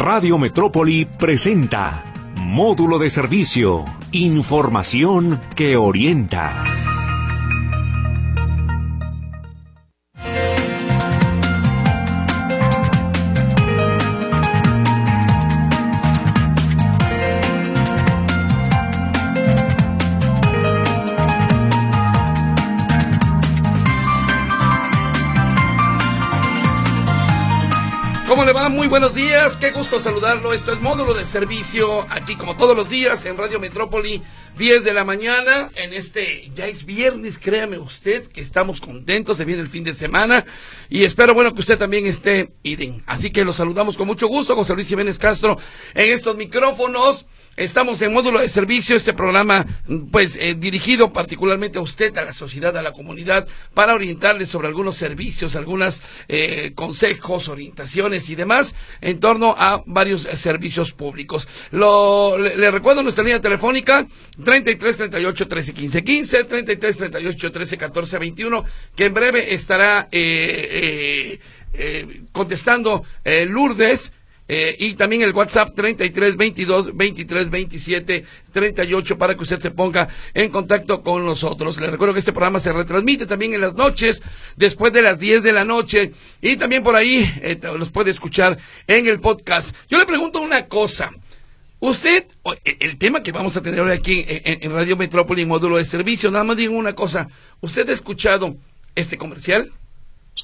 Radio Metrópoli presenta Módulo de Servicio, Información que orienta. Va? Muy buenos días, qué gusto saludarlo. Esto es módulo de servicio, aquí como todos los días en Radio Metrópoli, 10 de la mañana. En este, ya es viernes, créame usted, que estamos contentos, se viene el fin de semana y espero, bueno, que usted también esté idem. Así que lo saludamos con mucho gusto, José Luis Jiménez Castro, en estos micrófonos. Estamos en módulo de servicio, este programa, pues, eh, dirigido particularmente a usted, a la sociedad, a la comunidad, para orientarle sobre algunos servicios, algunos eh, consejos, orientaciones y demás en torno a varios eh, servicios públicos. Lo, le, le recuerdo nuestra línea telefónica, 33 38 13 15 15, 33 38 13 14 21, que en breve estará eh, eh, eh, contestando eh, Lourdes. Eh, y también el WhatsApp 33 22 23 27 38 para que usted se ponga en contacto con nosotros. Le recuerdo que este programa se retransmite también en las noches, después de las 10 de la noche, y también por ahí eh, los puede escuchar en el podcast. Yo le pregunto una cosa. Usted, e- el tema que vamos a tener hoy aquí en Radio Metrópoli, módulo de servicio, nada más digo una cosa. ¿Usted ha escuchado este comercial?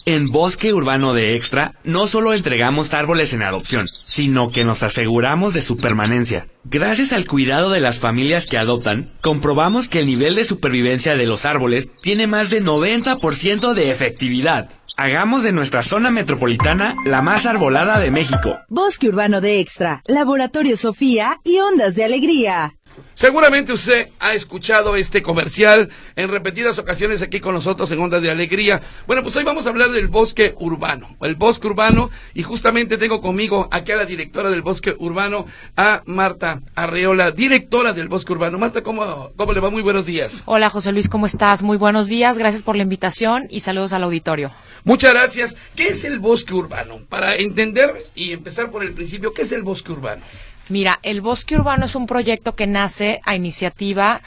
En Bosque Urbano de Extra no solo entregamos árboles en adopción, sino que nos aseguramos de su permanencia. Gracias al cuidado de las familias que adoptan, comprobamos que el nivel de supervivencia de los árboles tiene más de 90% de efectividad. Hagamos de nuestra zona metropolitana la más arbolada de México. Bosque Urbano de Extra, Laboratorio Sofía y Ondas de Alegría. Seguramente usted ha escuchado este comercial en repetidas ocasiones aquí con nosotros en Ondas de Alegría. Bueno, pues hoy vamos a hablar del bosque urbano, el bosque urbano, y justamente tengo conmigo aquí a la directora del bosque urbano, a Marta Arreola, directora del bosque urbano. Marta, ¿cómo, cómo le va? Muy buenos días. Hola José Luis, ¿cómo estás? Muy buenos días, gracias por la invitación y saludos al auditorio. Muchas gracias. ¿Qué es el bosque urbano? Para entender y empezar por el principio, ¿qué es el bosque urbano? Mira, el Bosque Urbano es un proyecto que nace a iniciativa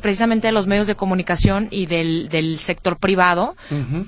precisamente de los medios de comunicación y del, del sector privado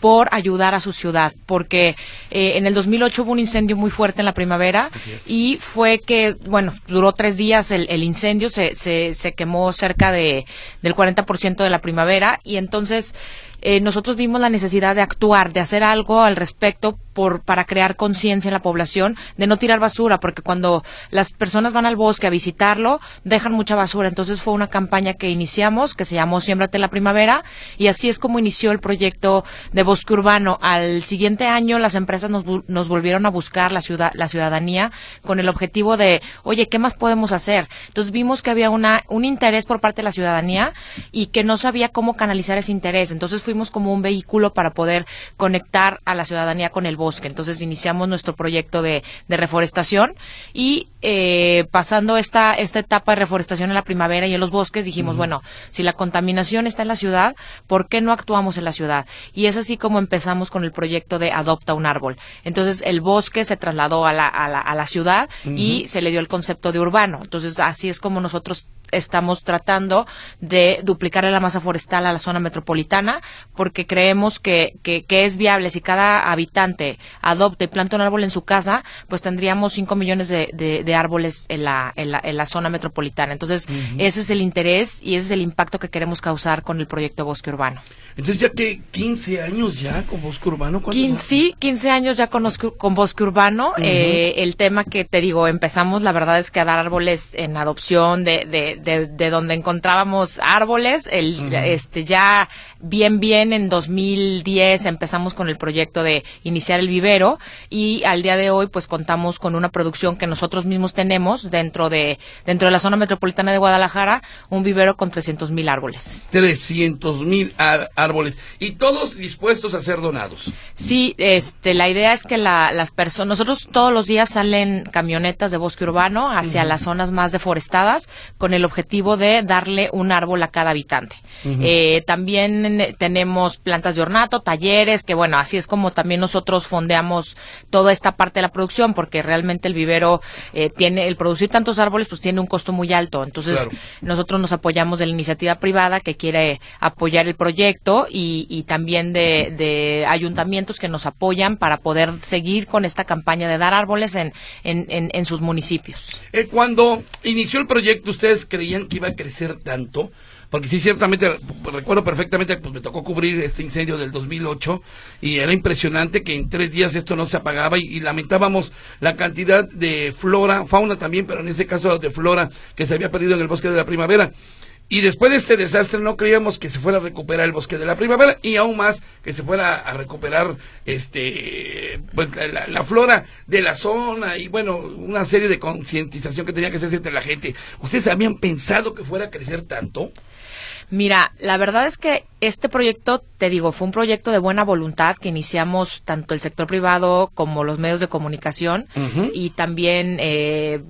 por ayudar a su ciudad, porque eh, en el 2008 hubo un incendio muy fuerte en la primavera y fue que, bueno, duró tres días el, el incendio, se, se, se quemó cerca de, del 40% de la primavera y entonces eh, nosotros vimos la necesidad de actuar, de hacer algo al respecto por, para crear conciencia en la población, de no tirar basura, porque cuando las personas van al bosque a visitarlo, dejan mucha basura. Entonces fue una campaña que iniciamos, que se llamó Siémbrate la Primavera, y así es como inició el proyecto de bosque urbano. Al siguiente año las empresas nos, nos volvieron a buscar la ciudad, la ciudadanía, con el objetivo de, oye, ¿qué más podemos hacer? Entonces vimos que había una, un interés por parte de la ciudadanía y que no sabía cómo canalizar ese interés. Entonces fuimos como un vehículo para poder conectar a la ciudadanía con el bosque. Entonces iniciamos nuestro proyecto de, de reforestación y eh, pasando esta, esta etapa de reforestación en la primavera y en los bosques, dijimos, bueno, si la contaminación está en la ciudad, ¿por qué no actuamos en la ciudad? Y es así como empezamos con el proyecto de Adopta un árbol. Entonces el bosque se trasladó a la, a la, a la ciudad y se le dio el concepto de urbano. Entonces así es como nosotros estamos tratando de duplicar la masa forestal a la zona metropolitana porque creemos que, que, que es viable. Si cada habitante adopta y planta un árbol en su casa, pues tendríamos 5 millones de, de, de árboles en la, en, la, en la zona metropolitana. Entonces, ese es el interés y ese es el impacto que queremos causar con el proyecto Bosque Urbano. Entonces, ya que 15 años ya con bosque urbano. ¿cuánto 15, más? sí, 15 años ya conozco con Bosque Urbano. Eh, el tema que te digo, empezamos, la verdad es que a dar árboles en adopción de, de, de, de donde encontrábamos árboles. El, este, ya bien, bien en 2010 empezamos con el proyecto de iniciar el vivero y al día de hoy pues contamos con una producción que nosotros mismos tenemos dentro de, dentro de la zona metropolitana de Guadalajara, un vivero con 300 mil árboles. 300 mil árboles y todos dispuestos a ser donados. Sí, este, la idea es que la- las personas, nosotros todos los días salen camionetas de bosque urbano hacia las zonas más deforestadas con el objetivo de darle un árbol a cada habitante. Eh, también tenemos plantas de ornato, talleres, que bueno, así es como también nosotros fondeamos toda esta parte de la producción, porque realmente el vivero eh, tiene, el producir tantos árboles, pues tiene un costo muy alto. Entonces, nosotros nos apoyamos de la iniciativa privada que quiere apoyar el proyecto y, y también de, de ayuntamientos que nos apoyan para poder seguir con esta campaña de dar árboles en, en, en, sus municipios. Eh, cuando inició el proyecto, ¿ustedes creían que iba a crecer tanto? Porque sí, ciertamente, recuerdo perfectamente, pues me tocó cubrir este incendio del 2008 y era impresionante que en tres días esto no se apagaba y, lamentábamos la cantidad de flora, fauna también, pero en ese caso de flora que se había perdido en el bosque de la primavera. Y después de este desastre no creíamos que se fuera a recuperar el bosque de la primavera y aún más que se fuera a recuperar este pues la, flora de la zona y bueno, una serie de concientización que tenía que hacerse entre la gente. ¿Ustedes habían pensado que fuera a crecer tanto? Mira, la verdad es que este proyecto, te digo, fue un proyecto de buena voluntad que iniciamos tanto el sector privado como los medios de comunicación y también eh,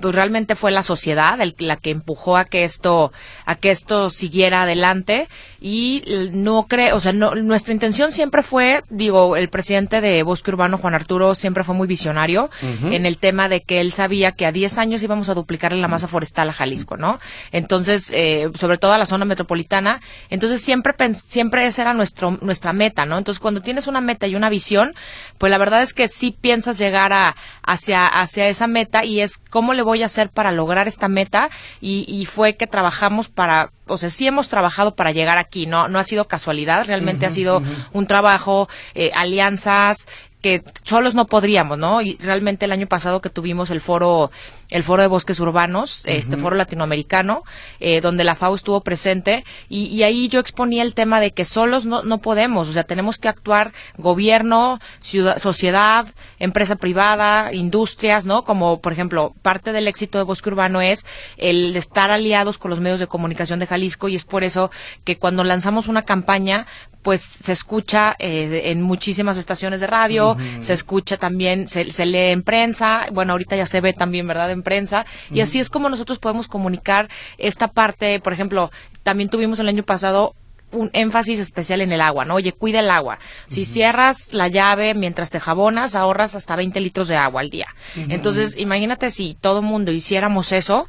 pues realmente fue la sociedad la que empujó a que esto a que esto siguiera adelante y no creo, o sea, no, nuestra intención siempre fue, digo, el presidente de Bosque Urbano Juan Arturo siempre fue muy visionario en el tema de que él sabía que a 10 años íbamos a duplicar la masa forestal a Jalisco, ¿no? Entonces, eh, sobre todo a la zona metropolitana, entonces siempre siempre esa era nuestro nuestra meta, ¿no? Entonces, cuando tienes una meta y una visión, pues la verdad es que sí piensas llegar a hacia hacia esa meta y es cómo le voy a hacer para lograr esta meta y, fue que trabajamos para, o sea, sí hemos trabajado para llegar aquí, no, no ha sido casualidad, realmente ha sido un trabajo, eh, alianzas, que solos no podríamos, ¿no? Y realmente el año pasado que tuvimos el foro, el foro de bosques urbanos, este foro latinoamericano, eh, donde la FAO estuvo presente, y, ahí yo exponía el tema de que solos no, no podemos, o sea, tenemos que actuar gobierno, ciudad, sociedad, empresa privada, industrias, ¿no? Como, por ejemplo, parte del éxito de Bosque Urbano es el estar aliados con los medios de comunicación de Jalisco, y es por eso que cuando lanzamos una campaña, pues se escucha eh, en muchísimas estaciones de radio, se escucha también, se, lee en prensa, bueno, ahorita ya se ve también, ¿verdad?, en prensa, y así es como nosotros podemos comunicar esta parte, por ejemplo, también tuvimos el año pasado un énfasis especial en el agua, ¿no? Oye, cuida el agua. Si cierras la llave mientras te jabonas, ahorras hasta 20 litros de agua al día. Entonces, imagínate si todo mundo hiciéramos eso,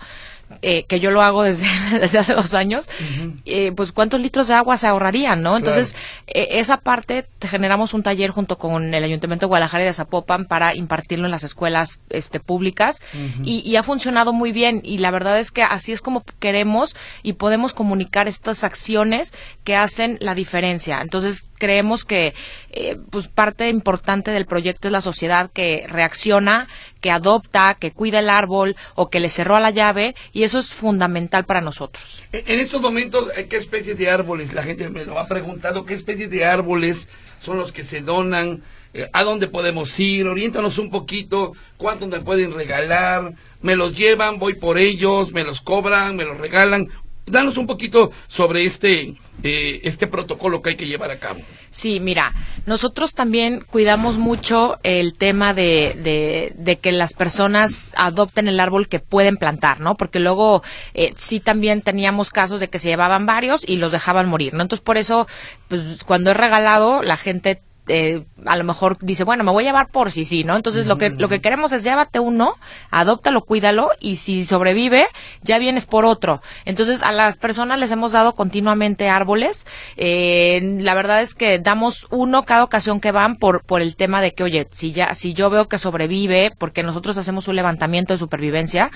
eh, que yo lo hago desde, desde hace dos años, eh, pues cuántos litros de agua se ahorrarían, ¿no? Entonces, eh, esa parte generamos un taller junto con el Ayuntamiento de Guadalajara y de Zapopan para impartirlo en las escuelas este, públicas y, ha funcionado muy bien y la verdad es que así es como queremos y podemos comunicar estas acciones que hacen la diferencia. Entonces, creemos que pues parte importante del proyecto es la sociedad que reacciona, que adopta, que cuida el árbol o que le cerró a la llave y eso es fundamental para nosotros. En estos momentos, eh, ¿qué especies de árboles? La gente me lo ha preguntado, ¿qué especies de árboles son los que se donan? Eh, ¿A dónde podemos ir? Oriéntanos un poquito, ¿cuánto me pueden regalar? ¿Me los llevan? ¿Voy por ellos? ¿Me los cobran? ¿Me los regalan? Danos un poquito sobre este, eh, este protocolo que hay que llevar a cabo. Sí, mira, nosotros también cuidamos mucho el tema de, de, que las personas adopten el árbol que pueden plantar, ¿no? Porque luego eh, sí también teníamos casos de que se llevaban varios y los dejaban morir, ¿no? Entonces por eso, pues cuando es regalado, la gente eh, a lo mejor dice, bueno, me voy a llevar por si sí, ¿no? Entonces lo que lo que queremos es llévate uno, adóptalo, cuídalo y si sobrevive, ya vienes por otro. Entonces a las personas les hemos dado continuamente árboles. Eh, la verdad es que damos uno cada ocasión que van por por el tema de que, oye, si ya si yo veo que sobrevive, porque nosotros hacemos un levantamiento de supervivencia,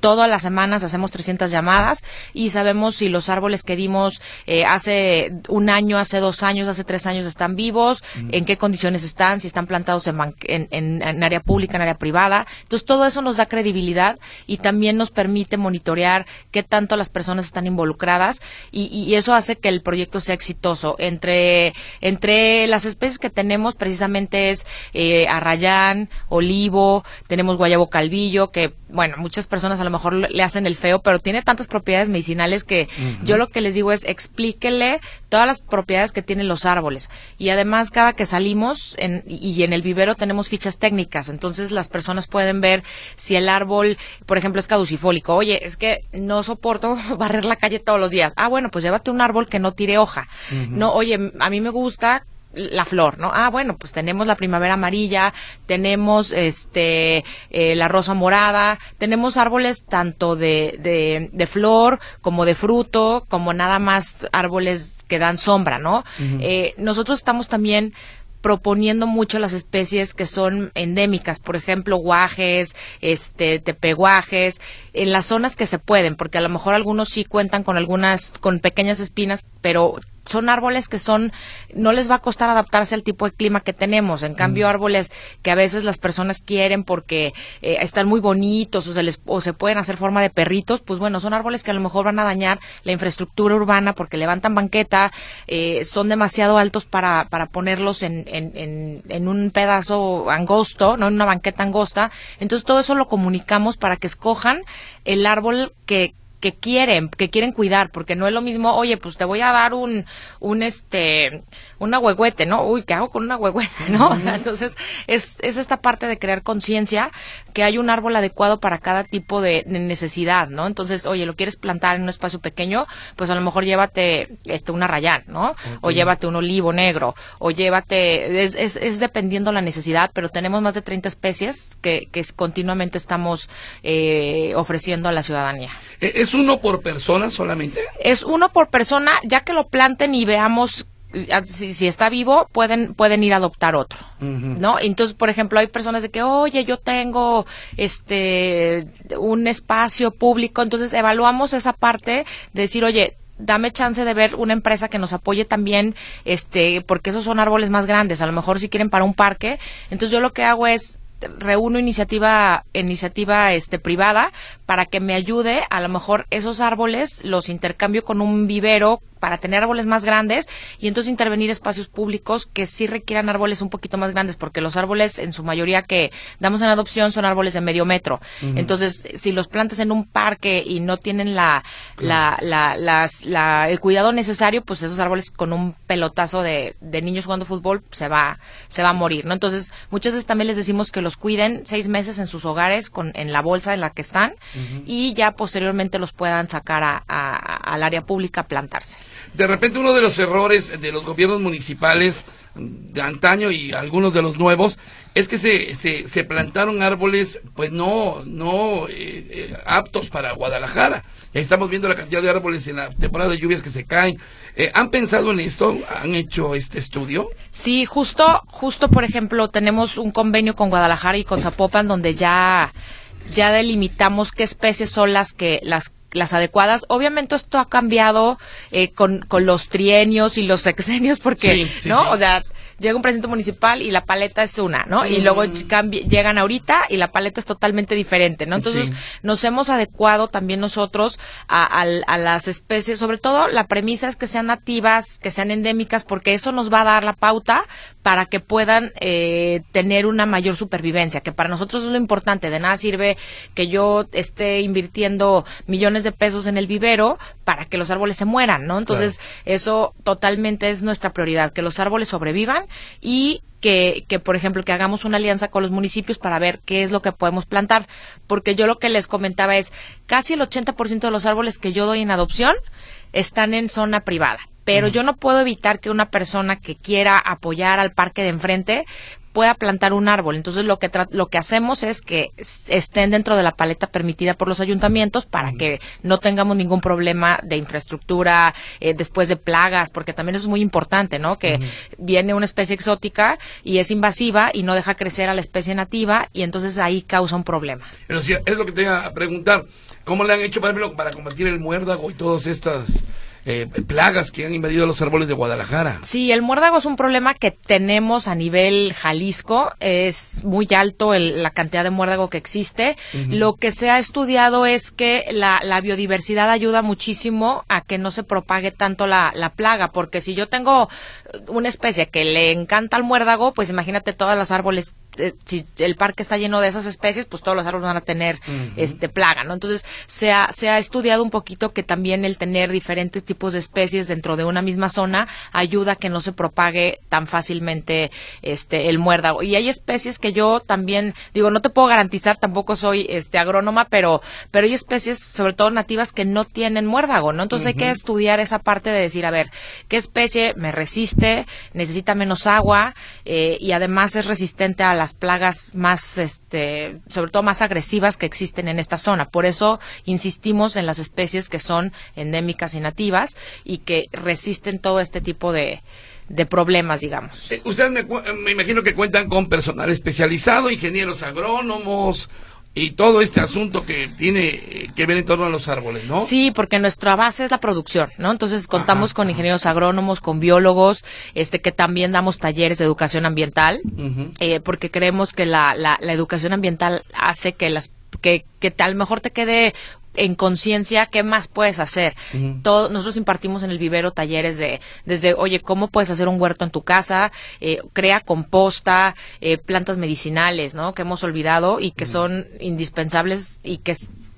todas las semanas hacemos 300 llamadas y sabemos si los árboles que dimos eh, hace un año, hace dos años, hace tres años están vivos, en qué condiciones están, si están plantados en, en, área pública, en área privada. Entonces, todo eso nos da credibilidad y también nos permite monitorear qué tanto las personas están involucradas y, eso hace que el proyecto sea exitoso. Entre, entre las especies que tenemos, precisamente es eh, arrayán, olivo, tenemos guayabo calvillo, que bueno, muchas personas a lo mejor le hacen el feo, pero tiene tantas propiedades medicinales que yo lo que les digo es explíquele todas las propiedades que tienen los árboles. Y además, cada que salimos en, y en el vivero tenemos fichas técnicas, entonces las personas pueden ver si el árbol, por ejemplo, es caducifólico. Oye, es que no soporto barrer la calle todos los días. Ah, bueno, pues llévate un árbol que no tire hoja. No, oye, a mí me gusta la flor, ¿no? Ah, bueno, pues tenemos la primavera amarilla, tenemos este eh, la rosa morada, tenemos árboles tanto de, de, de, flor como de fruto, como nada más árboles que dan sombra, ¿no? eh, nosotros estamos también proponiendo mucho las especies que son endémicas, por ejemplo, guajes, este, tepeguajes, en las zonas que se pueden, porque a lo mejor algunos sí cuentan con algunas, con pequeñas espinas, pero son árboles que son, no les va a costar adaptarse al tipo de clima que tenemos. En cambio, árboles que a veces las personas quieren porque eh, están muy bonitos o se, les, o se pueden hacer forma de perritos, pues bueno, son árboles que a lo mejor van a dañar la infraestructura urbana porque levantan banqueta, eh, son demasiado altos para, para ponerlos en, en, en, en un pedazo angosto, no en una banqueta angosta. Entonces, todo eso lo comunicamos para que escojan el árbol que, que quieren, que quieren cuidar, porque no es lo mismo, oye, pues te voy a dar un, un este, una huehuete, ¿no? Uy, ¿qué hago con una huehuete, no? O sea, entonces es, es esta parte de crear conciencia que hay un árbol adecuado para cada tipo de, necesidad, ¿no? Entonces, oye, lo quieres plantar en un espacio pequeño, pues a lo mejor llévate este una rayán, ¿no? O llévate un olivo negro, o llévate, es, es, es, dependiendo la necesidad, pero tenemos más de 30 especies que, que continuamente estamos eh, ofreciendo a la ciudadanía. ¿Es uno por persona solamente? Es uno por persona, ya que lo planten y veamos si, si, está vivo, pueden, pueden ir a adoptar otro, ¿no? Entonces, por ejemplo, hay personas de que, oye, yo tengo este un espacio público, entonces evaluamos esa parte de decir, oye, dame chance de ver una empresa que nos apoye también, este, porque esos son árboles más grandes, a lo mejor si quieren para un parque, entonces yo lo que hago es reúno iniciativa iniciativa este privada para que me ayude. A lo mejor esos árboles los intercambio con un vivero para tener árboles más grandes y entonces intervenir espacios públicos que sí requieran árboles un poquito más grandes, porque los árboles en su mayoría que damos en adopción son árboles de medio metro. Entonces, si los plantas en un parque y no tienen la, la, la, la, el cuidado necesario, pues esos árboles con un pelotazo de, de niños jugando fútbol se va, se va a morir, ¿no? Entonces, muchas veces también les decimos que los cuiden seis meses en sus hogares con, en la bolsa en la que están y ya posteriormente los puedan sacar a, a, al área pública a plantarse. De repente uno de los errores de los gobiernos municipales de antaño y algunos de los nuevos es que se, se, plantaron árboles pues no no eh, eh, aptos para Guadalajara. Estamos viendo la cantidad de árboles en la temporada de lluvias que se caen. Eh, ¿Han pensado en esto? ¿Han hecho este estudio? Sí, justo, justo por ejemplo, tenemos un convenio con Guadalajara y con Zapopan donde ya ya delimitamos qué especies son las que las las adecuadas. Obviamente esto ha cambiado eh, con, con los trienios y los sexenios porque, Sí, sí, ¿no? sí. O sea, llega un presidente municipal y la paleta es una, ¿no? Y luego cambi- llegan ahorita y la paleta es totalmente diferente, ¿no? Entonces Sí. nos hemos adecuado también nosotros a, al- a las especies, sobre todo la premisa es que sean nativas, que sean endémicas, porque eso nos va a dar la pauta para que puedan eh, tener una mayor supervivencia, que para nosotros es lo importante. De nada sirve que yo esté invirtiendo millones de pesos en el vivero para que los árboles se mueran, ¿no? Entonces, eso totalmente es nuestra prioridad, que los árboles sobrevivan y que, que, por ejemplo, que hagamos una alianza con los municipios para ver qué es lo que podemos plantar. Porque yo lo que les comentaba es, casi el 80% de los árboles que yo doy en adopción están en zona privada. Pero yo no puedo evitar que una persona que quiera apoyar al parque de enfrente pueda plantar un árbol. Entonces lo que lo que hacemos es que estén dentro de la paleta permitida por los ayuntamientos para que no tengamos ningún problema de infraestructura eh, después de plagas, porque también eso es muy importante, ¿no? Que viene una especie exótica y es invasiva y no deja crecer a la especie nativa y entonces ahí causa un problema. Pero sí, es lo que te iba a preguntar. ¿Cómo le han hecho, por ejemplo, para combatir el muérdago y todas estas eh, plagas que han invadido los árboles de Guadalajara? Sí, el muérdago es un problema que tenemos a nivel Jalisco. Es muy alto el- la cantidad de muérdago que existe. Lo que se ha estudiado es que la, la biodiversidad ayuda muchísimo a que no se propague tanto la, la plaga, porque si yo tengo una especie que le encanta al muérdago, pues imagínate todos los árboles eh, si el parque está lleno de esas especies, pues todos los árboles van a tener este plaga, ¿no? Entonces se ha, se ha estudiado un poquito que también el tener diferentes tipos de especies dentro de una misma zona ayuda a que no se propague tan fácilmente este el muérdago. Y hay especies que yo también digo, no te puedo garantizar, tampoco soy este agrónoma, pero pero hay especies, sobre todo nativas, que no tienen muérdago, ¿no? Entonces hay que estudiar esa parte de decir, a ver, ¿qué especie me resiste, necesita menos agua eh, y además es resistente a las plagas más, este, sobre todo más agresivas que existen en esta zona? Por eso insistimos en las especies que son endémicas y nativas y que resisten todo este tipo de, de problemas, digamos. Eh, ustedes me, me imagino que cuentan con personal especializado, ingenieros agrónomos y todo este asunto que tiene eh, que ver en torno a los árboles, ¿no? Sí, porque nuestra base es la producción, ¿no? Entonces contamos Ajá, con ajá. ingenieros agrónomos, con biólogos, este que también damos talleres de educación ambiental, eh, porque creemos que la, la, la educación ambiental hace que las que, que a lo mejor te quede en conciencia qué más puedes hacer. Todo, nosotros impartimos en el vivero talleres de desde, oye, cómo puedes hacer un huerto en tu casa, eh, crea composta, eh, plantas medicinales, ¿no? Que hemos olvidado y que son indispensables y que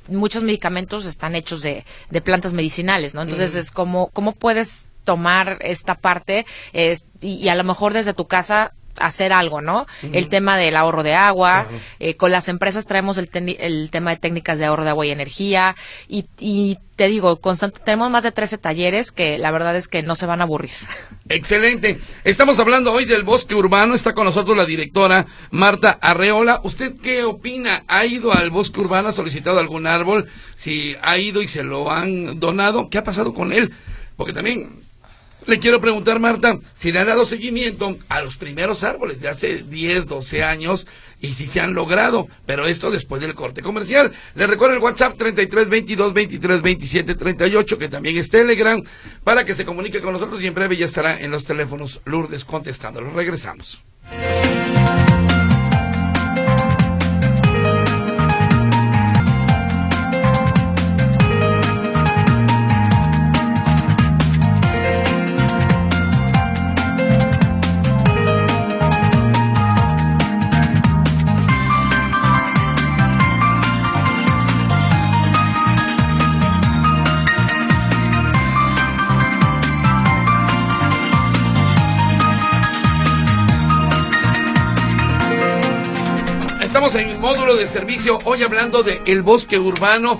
muchos medicamentos están hechos de, de plantas medicinales, ¿no? Entonces es como, ¿cómo puedes tomar esta parte es- y, y a lo mejor desde tu casa hacer algo, ¿no? El tema del ahorro de agua, eh, con las empresas traemos el, el tema de técnicas de ahorro de agua y energía y, y te digo, constante, tenemos más de 13 talleres que la verdad es que no se van a aburrir. Excelente. Estamos hablando hoy del bosque urbano. Está con nosotros la directora Marta Arreola. ¿Usted qué opina? ¿Ha ido al bosque urbano? ¿Ha solicitado algún árbol? Si ha ido y se lo han donado, ¿qué ha pasado con él? Porque también le quiero preguntar, Marta, si le han dado seguimiento a los primeros árboles de hace 10, 12 años y si se han logrado, pero esto después del corte comercial. Le recuerdo el WhatsApp 33 22 23 27 38, que también es Telegram, para que se comunique con nosotros y en breve ya estará en los teléfonos Lourdes contestándolo. Regresamos. Módulo de servicio hoy hablando de el bosque urbano.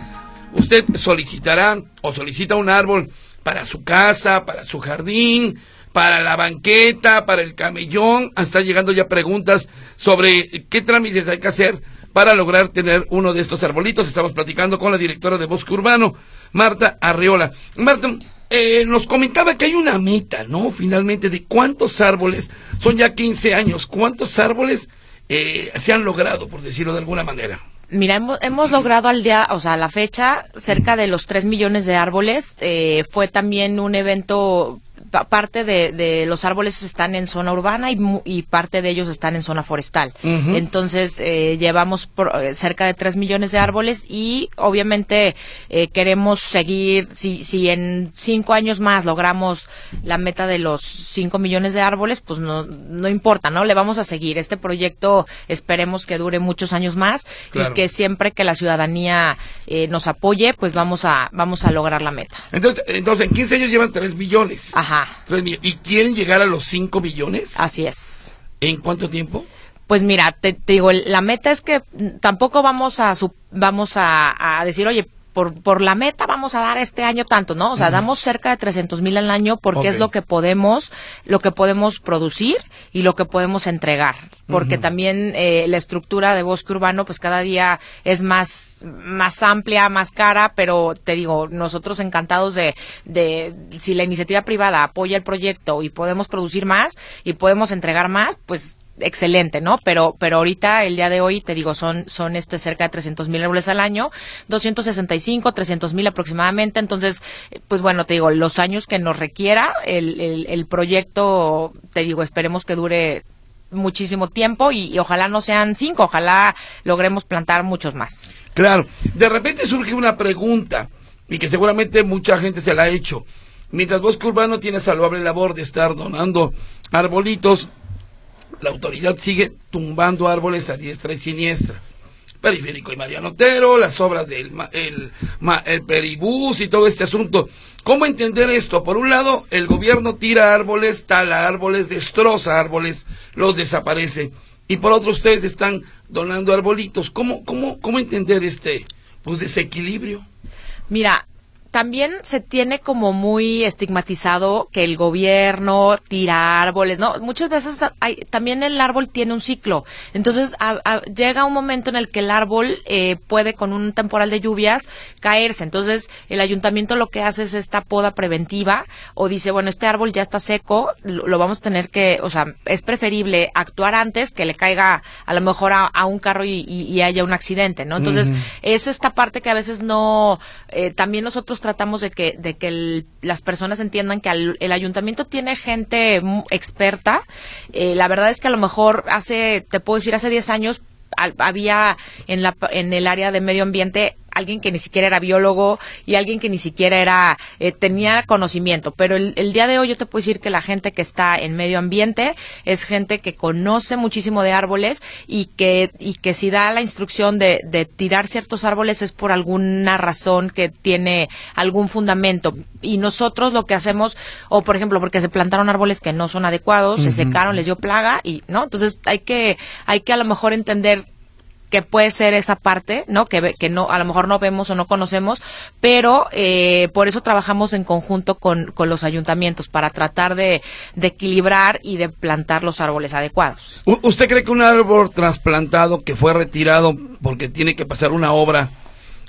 Usted solicitará o solicita un árbol para su casa, para su jardín, para la banqueta, para el camellón. Están llegando ya preguntas sobre qué trámites hay que hacer para lograr tener uno de estos arbolitos. Estamos platicando con la directora de Bosque Urbano, Marta Arriola. Marta, eh, nos comentaba que hay una meta, ¿no? Finalmente, de cuántos árboles, son ya 15 años, cuántos árboles eh, se han logrado, por decirlo de alguna manera. Mira, hemos, hemos logrado al día, o sea, a la fecha, cerca de los 3 millones de árboles. Eh, fue también un evento, parte de, de los árboles están en zona urbana y, y parte de ellos están en zona forestal. Entonces, eh, llevamos por- eh, cerca de 3 millones de árboles y obviamente eh, queremos seguir, si, si en 5 años más logramos la meta de los 5 millones de árboles, pues no, no importa, ¿no? Le vamos a seguir. Este proyecto esperemos que dure muchos años más Claro. y que siempre que la ciudadanía eh, nos apoye, pues vamos a, vamos a lograr la meta. Entonces, entonces en 15 años llevan 3 millones. Ajá, Millones. ¿Y quieren llegar a los 5 millones? así es. ¿En cuánto tiempo? Pues mira, te, te digo, la meta es que tampoco vamos a su- vamos a, a decir, oye, por, por la meta vamos a dar este año tanto, ¿no? O sea, damos cerca de 300 mil al año porque es lo que podemos, lo que podemos producir y lo que podemos entregar. Porque también eh, la estructura de bosque urbano, pues cada día es más, más amplia, más cara, pero te digo, nosotros encantados de, de si la iniciativa privada apoya el proyecto y podemos producir más y podemos entregar más, pues excelente, ¿no? Pero, pero ahorita, el día de hoy, te digo, son, son este cerca de 300 mil árboles al año, 265, 300 mil aproximadamente. Entonces, pues bueno, te digo, los años que nos requiera el, el, el proyecto, te digo, esperemos que dure muchísimo tiempo y, y ojalá no sean cinco, ojalá logremos plantar muchos más. Claro. De repente surge una pregunta y que seguramente mucha gente se la ha hecho. Mientras Bosque Urbano tiene salvable labor de estar donando arbolitos, la autoridad sigue tumbando árboles a diestra y siniestra. Periférico y Mariano Otero, las obras del el, el peribús y todo este asunto. ¿Cómo entender esto? Por un lado, el gobierno tira árboles, tala árboles, destroza árboles, los desaparece. Y por otro, ustedes están donando arbolitos. ¿Cómo, cómo, cómo entender este pues, desequilibrio? Mira, también se tiene como muy estigmatizado que el gobierno tira árboles, ¿no? Muchas veces hay, también el árbol tiene un ciclo. Entonces llega un momento en el que el árbol eh, puede con un temporal de lluvias caerse. Entonces el ayuntamiento lo que hace es esta poda preventiva o dice, bueno, este árbol ya está seco, lo, vamos a tener que, o sea, es preferible actuar antes que le caiga a lo mejor a, un carro y, haya un accidente, ¿no? Entonces es esta parte que a veces no, eh, también nosotros tratamos de que, de que las personas entiendan que el ayuntamiento tiene gente experta. Eh, la verdad es que a lo mejor hace, te puedo decir, hace 10 años había en, la, en el área de medio ambiente alguien que ni siquiera era biólogo y alguien que ni siquiera era eh, tenía conocimiento. Pero el, día de hoy yo te puedo decir que la gente que está en medio ambiente es gente que conoce muchísimo de árboles y que y que si da la instrucción de, de tirar ciertos árboles es por alguna razón que tiene algún fundamento. Y nosotros lo que hacemos, o por ejemplo, porque se plantaron árboles que no son adecuados, se secaron, les dio plaga y no, entonces hay que hay que a lo mejor entender que puede ser esa parte, ¿no? Que, que no, a lo mejor no vemos o no conocemos, pero eh, por eso trabajamos en conjunto con, con los ayuntamientos para tratar de, de, equilibrar y de plantar los árboles adecuados. ¿Usted cree que un árbol trasplantado que fue retirado porque tiene que pasar una obra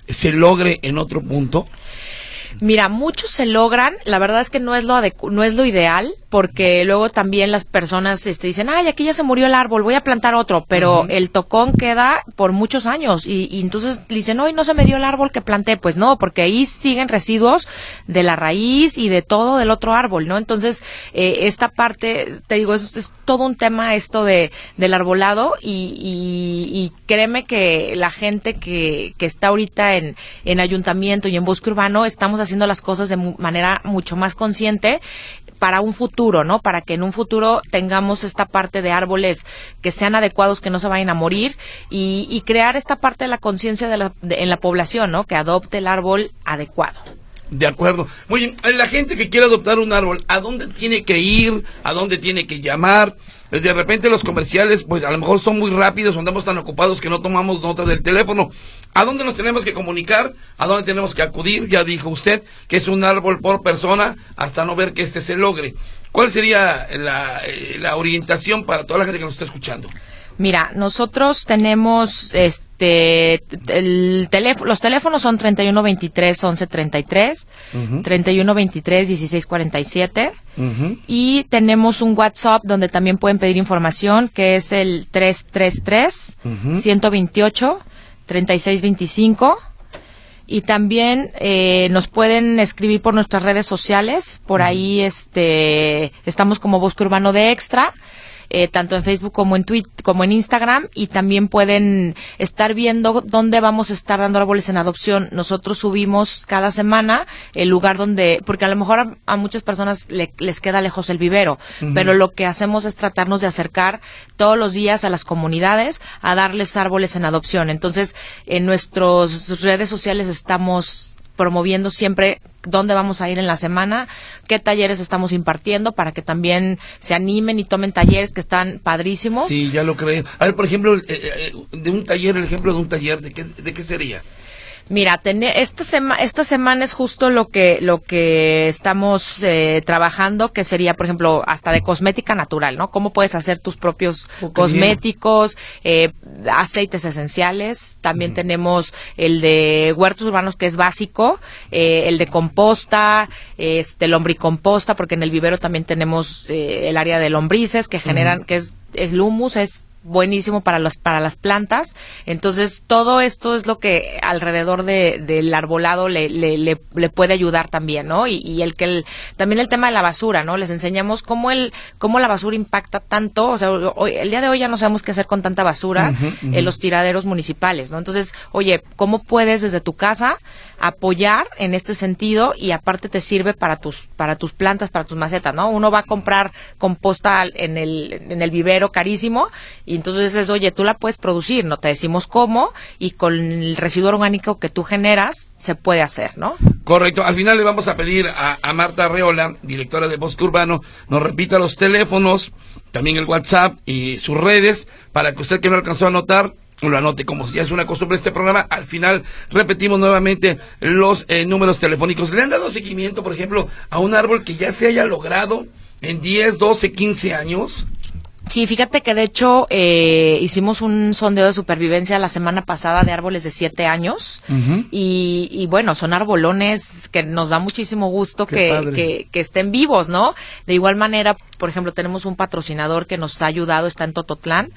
se logre en otro punto? Mira, muchos se logran, la verdad es que no es lo no es lo ideal, porque luego también las personas este, dicen, ay, aquí ya se murió el árbol, voy a plantar otro, pero el tocón queda por muchos años y, entonces dicen, hoy no se me dio el árbol que planté, pues no, porque ahí siguen residuos de la raíz y de todo del otro árbol, ¿no? Entonces, eh, esta parte, te digo, es, todo un tema esto de, del arbolado y, y, créeme que la gente que, que está ahorita en, en ayuntamiento y en bosque urbano, estamos haciendo las cosas de manera mucho más consciente para un futuro, ¿no? Para que en un futuro tengamos esta parte de árboles que sean adecuados, que no se vayan a morir y, crear esta parte de la conciencia de en la población, ¿no? Que adopte el árbol adecuado. De acuerdo. Muy bien. La gente que quiere adoptar un árbol, ¿a dónde tiene que ir? ¿A dónde tiene que llamar? De repente los comerciales, pues a lo mejor son muy rápidos, andamos tan ocupados que no tomamos nota del teléfono. ¿A dónde nos tenemos que comunicar? ¿A dónde tenemos que acudir? Ya dijo usted que es un árbol por persona hasta no ver que este se logre. ¿Cuál sería la, eh, la orientación para toda la gente que nos está escuchando? Mira, nosotros tenemos este el teléfono, los teléfonos son 3123 1133, uh 3123 1647 y tenemos un WhatsApp donde también pueden pedir información que es el 333 128 3625 y también eh, nos pueden escribir por nuestras redes sociales, por ahí este estamos como Bosque Urbano de Extra eh, tanto en Facebook como en Twitter, como en Instagram y también pueden estar viendo dónde vamos a estar dando árboles en adopción. Nosotros subimos cada semana el lugar donde, porque a lo mejor a, muchas personas les queda lejos el vivero, pero lo que hacemos es tratarnos de acercar todos los días a las comunidades a darles árboles en adopción. Entonces, en nuestras redes sociales estamos promoviendo siempre dónde vamos a ir en la semana, qué talleres estamos impartiendo para que también se animen y tomen talleres que están padrísimos. Sí, ya lo creo. A ver, por ejemplo, eh, eh, de un taller, el ejemplo de un taller, ¿de qué, de qué sería? Mira, esta, esta semana es justo lo que, lo que estamos eh, trabajando, que sería, por ejemplo, hasta de cosmética natural, ¿no? Cómo puedes hacer tus propios cosméticos, eh, aceites esenciales. También tenemos el de huertos urbanos, que es básico, eh, el de composta, este, lombricomposta, porque en el vivero también tenemos el área de lombrices que generan, que es, es humus, es buenísimo para las para las plantas. Entonces todo esto es lo que alrededor de, del arbolado le, le, le, puede ayudar también no y, el que el, también el tema de la basura no les enseñamos cómo el cómo la basura impacta tanto o sea hoy, el día de hoy ya no sabemos qué hacer con tanta basura en los tiraderos municipales no entonces oye cómo puedes desde tu casa apoyar en este sentido y aparte te sirve para tus para tus plantas para tus macetas no uno va a comprar composta en el en el vivero carísimo y entonces es, oye, tú la puedes producir, no te decimos cómo, y con el residuo orgánico que tú generas, se puede hacer, ¿no? Correcto. Al final le vamos a pedir a, Marta Arreola, directora de Bosque Urbano, nos repita los teléfonos, también el WhatsApp y sus redes, para que usted que no alcanzó a anotar, lo anote como ya es una costumbre este programa. Al final repetimos nuevamente los eh, números telefónicos. ¿Le han dado seguimiento, por ejemplo, a un árbol que ya se haya logrado en 10, 12, 15 años? Sí, fíjate que de hecho eh, hicimos un sondeo de supervivencia la semana pasada de árboles de siete años y, bueno, son arbolones que nos da muchísimo gusto que, que, estén vivos, ¿no? De igual manera, por ejemplo, tenemos un patrocinador que nos ha ayudado, está en Tototlán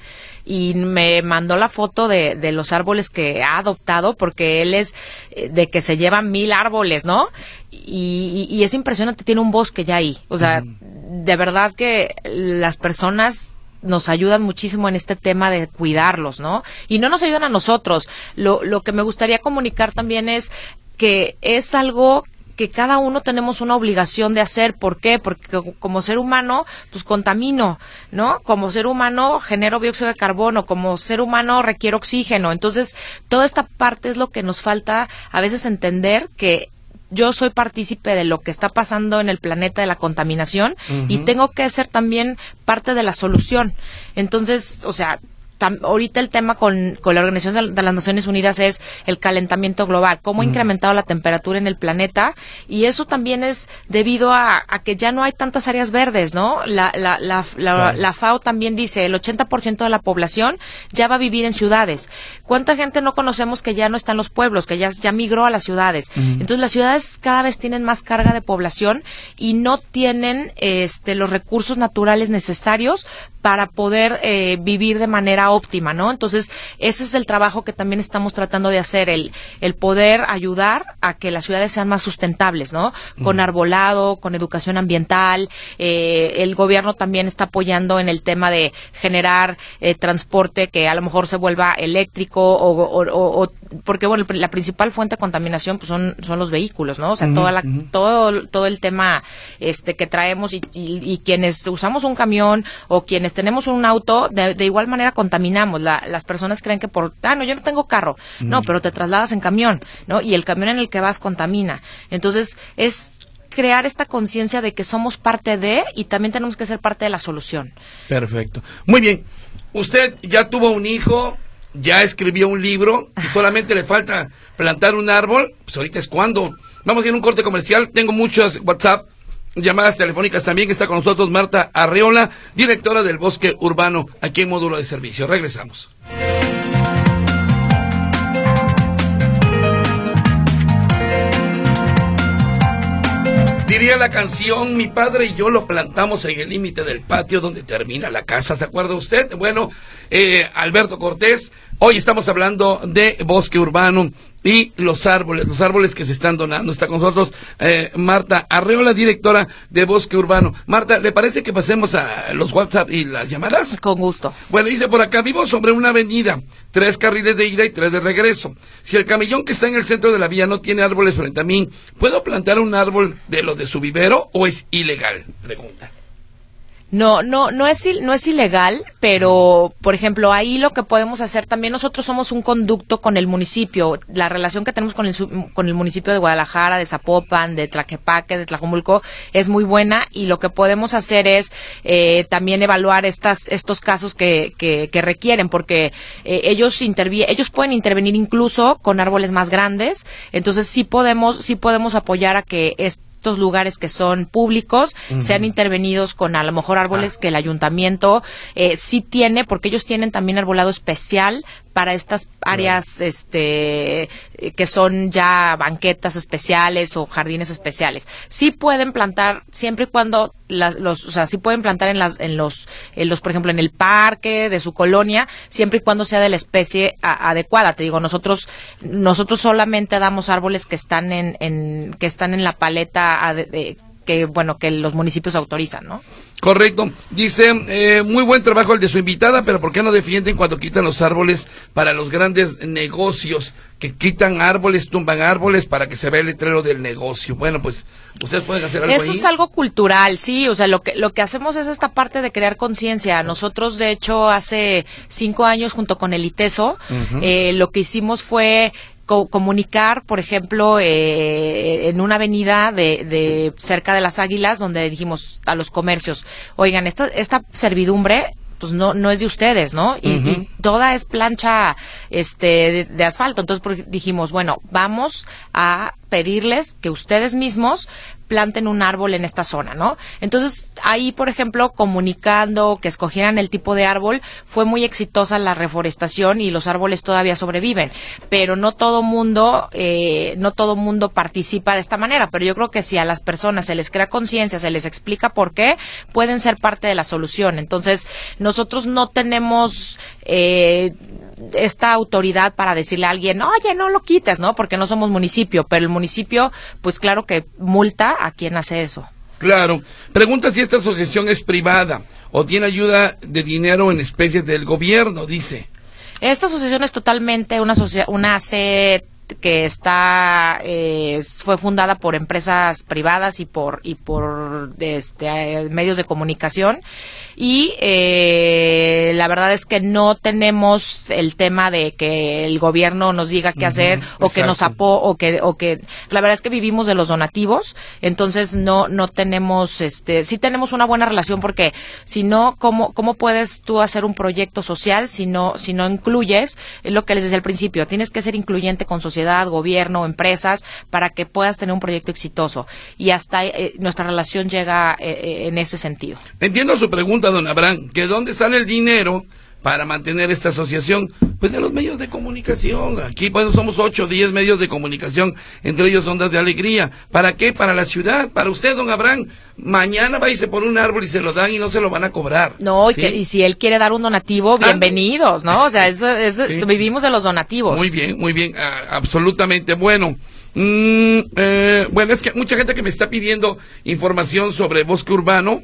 y me mandó la foto de, de los árboles que ha adoptado porque él es eh, de que se llevan mil árboles, ¿no? Y, y, es impresionante, tiene un bosque ya ahí. O sea, de verdad que las personas nos ayudan muchísimo en este tema de cuidarlos, ¿no? Y no nos ayudan a nosotros. Lo, lo que me gustaría comunicar también es que es algo que cada uno tenemos una obligación de hacer. ¿Por qué? Porque como ser humano, pues contamino, ¿no? Como ser humano genero dióxido de carbono, como ser humano requiero oxígeno. Entonces, toda esta parte es lo que nos falta a veces entender que yo soy partícipe de lo que está pasando en el planeta de la contaminación y tengo que ser también parte de la solución. Entonces, o sea, ahorita el tema con, la Organización de las Naciones Unidas es el calentamiento global, cómo ha incrementado la temperatura en el planeta y eso también es debido a, que ya no hay tantas áreas verdes, ¿no? La, la, la, FAO también dice el 80% de la población ya va a vivir en ciudades. ¿Cuánta gente no conocemos que ya no está en los pueblos, que ya, ya migró a las ciudades? Entonces las ciudades cada vez tienen más carga de población y no tienen este, los recursos naturales necesarios para poder eh, vivir de manera óptima, ¿no? Entonces, ese es el trabajo que también estamos tratando de hacer, el, el poder ayudar a que las ciudades sean más sustentables, ¿no? Con arbolado, con educación ambiental, eh, el gobierno también está apoyando en el tema de generar eh, transporte que a lo mejor se vuelva eléctrico o, porque bueno la principal fuente de contaminación pues son son los vehículos no o sea toda la, todo todo el tema este que traemos y, y, quienes usamos un camión o quienes tenemos un auto, de, igual manera contaminamos. Las personas creen que por, ah, no, yo no tengo carro. No, pero te trasladas en camión, ¿no? Y el camión en el que vas contamina. Entonces, es crear esta conciencia de que somos parte de y también tenemos que ser parte de la solución. Perfecto. Muy bien. Usted ya tuvo un hijo, ya escribió un libro y solamente le falta plantar un árbol. Pues ahorita es cuando. Vamos a ir a un corte comercial. Tengo muchos WhatsApp llamadas telefónicas también está con nosotros Marta Arreola, directora del Bosque Urbano aquí en Módulo de Servicio. Regresamos. Diría la canción, mi padre y yo lo plantamos en el límite del patio donde termina la casa, ¿se acuerda usted? Bueno, eh, Alberto Cortés, hoy estamos hablando de bosque urbano y los árboles, los árboles que se están donando. Está con nosotros eh, Marta Arreola, directora de Bosque Urbano. Marta, ¿le parece que pasemos a los WhatsApp y las llamadas? Con gusto. Bueno, dice por acá, vivo sobre una avenida, tres carriles de ida y tres de regreso. Si el camellón que está en el centro de la vía no tiene árboles frente a mí, ¿puedo plantar un árbol de los de su vivero o es ilegal? Pregunta. No, no, no es, no es ilegal, pero, por ejemplo, ahí lo que podemos hacer, también nosotros somos un conducto con el municipio. La relación que tenemos con el, con el municipio de Guadalajara, de Zapopan, de Tlaquepaque, de Tlajumulco, es muy buena y lo que podemos hacer es eh, también evaluar estas, estos casos que, que, que requieren, porque eh, ellos, ellos pueden intervenir incluso con árboles más grandes, entonces sí podemos, sí podemos apoyar a que estos lugares que son públicos sean intervenidos con a lo mejor árboles ah. que el ayuntamiento eh, sí tiene, porque ellos tienen también arbolado especial para estas áreas este que son ya banquetas especiales o jardines especiales. Sí pueden plantar siempre y cuando los, o sea, sí pueden plantar en las, en los, en los, por ejemplo, en el parque de su colonia, siempre y cuando sea de la especie adecuada. Te digo, nosotros, nosotros solamente damos árboles que están en, en que están en la paleta de, que, bueno, que los municipios autorizan, ¿no? Correcto. Dice, eh, muy buen trabajo el de su invitada, pero ¿por qué no defienden cuando quitan los árboles para los grandes negocios? Que quitan árboles, tumban árboles para que se vea el letrero del negocio. Bueno, pues, ¿ustedes pueden hacer algo Eso es algo cultural, sí. O sea, lo que, lo que hacemos es esta parte de crear conciencia. Nosotros, de hecho, hace cinco años, junto con el ITESO, eh, lo que hicimos fue comunicar, por ejemplo, eh, en una avenida de, de, cerca de las Águilas, donde dijimos a los comercios, oigan, esta, esta servidumbre pues no no es de ustedes, ¿no? Y, toda es plancha este de, asfalto. Entonces dijimos, bueno, vamos a pedirles que ustedes mismos planten un árbol en esta zona, ¿no? Entonces, ahí, por ejemplo, comunicando que escogieran el tipo de árbol, fue muy exitosa la reforestación y los árboles todavía sobreviven. Pero no todo mundo, eh, no todo mundo participa de esta manera. Pero yo creo que si a las personas se les crea conciencia, se les explica por qué, pueden ser parte de la solución. Entonces, nosotros no tenemos eh, esta autoridad para decirle a alguien, oye, no lo quites, ¿no? Porque no somos municipio, pero el municipio, pues claro que multa a quien hace eso. Claro. Pregunta si esta asociación es privada o tiene ayuda de dinero en especies del gobierno, dice. Esta asociación es totalmente una, una que está eh, fue fundada por empresas privadas y por y por este medios de comunicación y eh, la verdad es que no tenemos el tema de que el gobierno nos diga qué hacer o que nos apo o que o que la verdad es que vivimos de los donativos entonces no no tenemos este sí tenemos una buena relación porque si no cómo cómo puedes tú hacer un proyecto social si no si no incluyes es lo que les decía al principio tienes que ser incluyente con sociedad gobierno empresas para que puedas tener un proyecto exitoso. Y hasta eh, nuestra relación llega eh, en ese sentido. Entiendo su pregunta don Abraham, que dónde sale el dinero para mantener esta asociación? Pues de los medios de comunicación. Aquí pues somos ocho, diez medios de comunicación, entre ellos Ondas de Alegría. ¿Para qué? Para la ciudad, para usted, don Abraham. Mañana va y se pone un árbol y se lo dan y no se lo van a cobrar. No, y, si él quiere dar un donativo, bienvenidos, ¿no? O sea, vivimos de los donativos. Muy bien, muy bien, ah, absolutamente. Bueno. Mm, eh, bueno, es que mucha gente que me está pidiendo información sobre bosque urbano,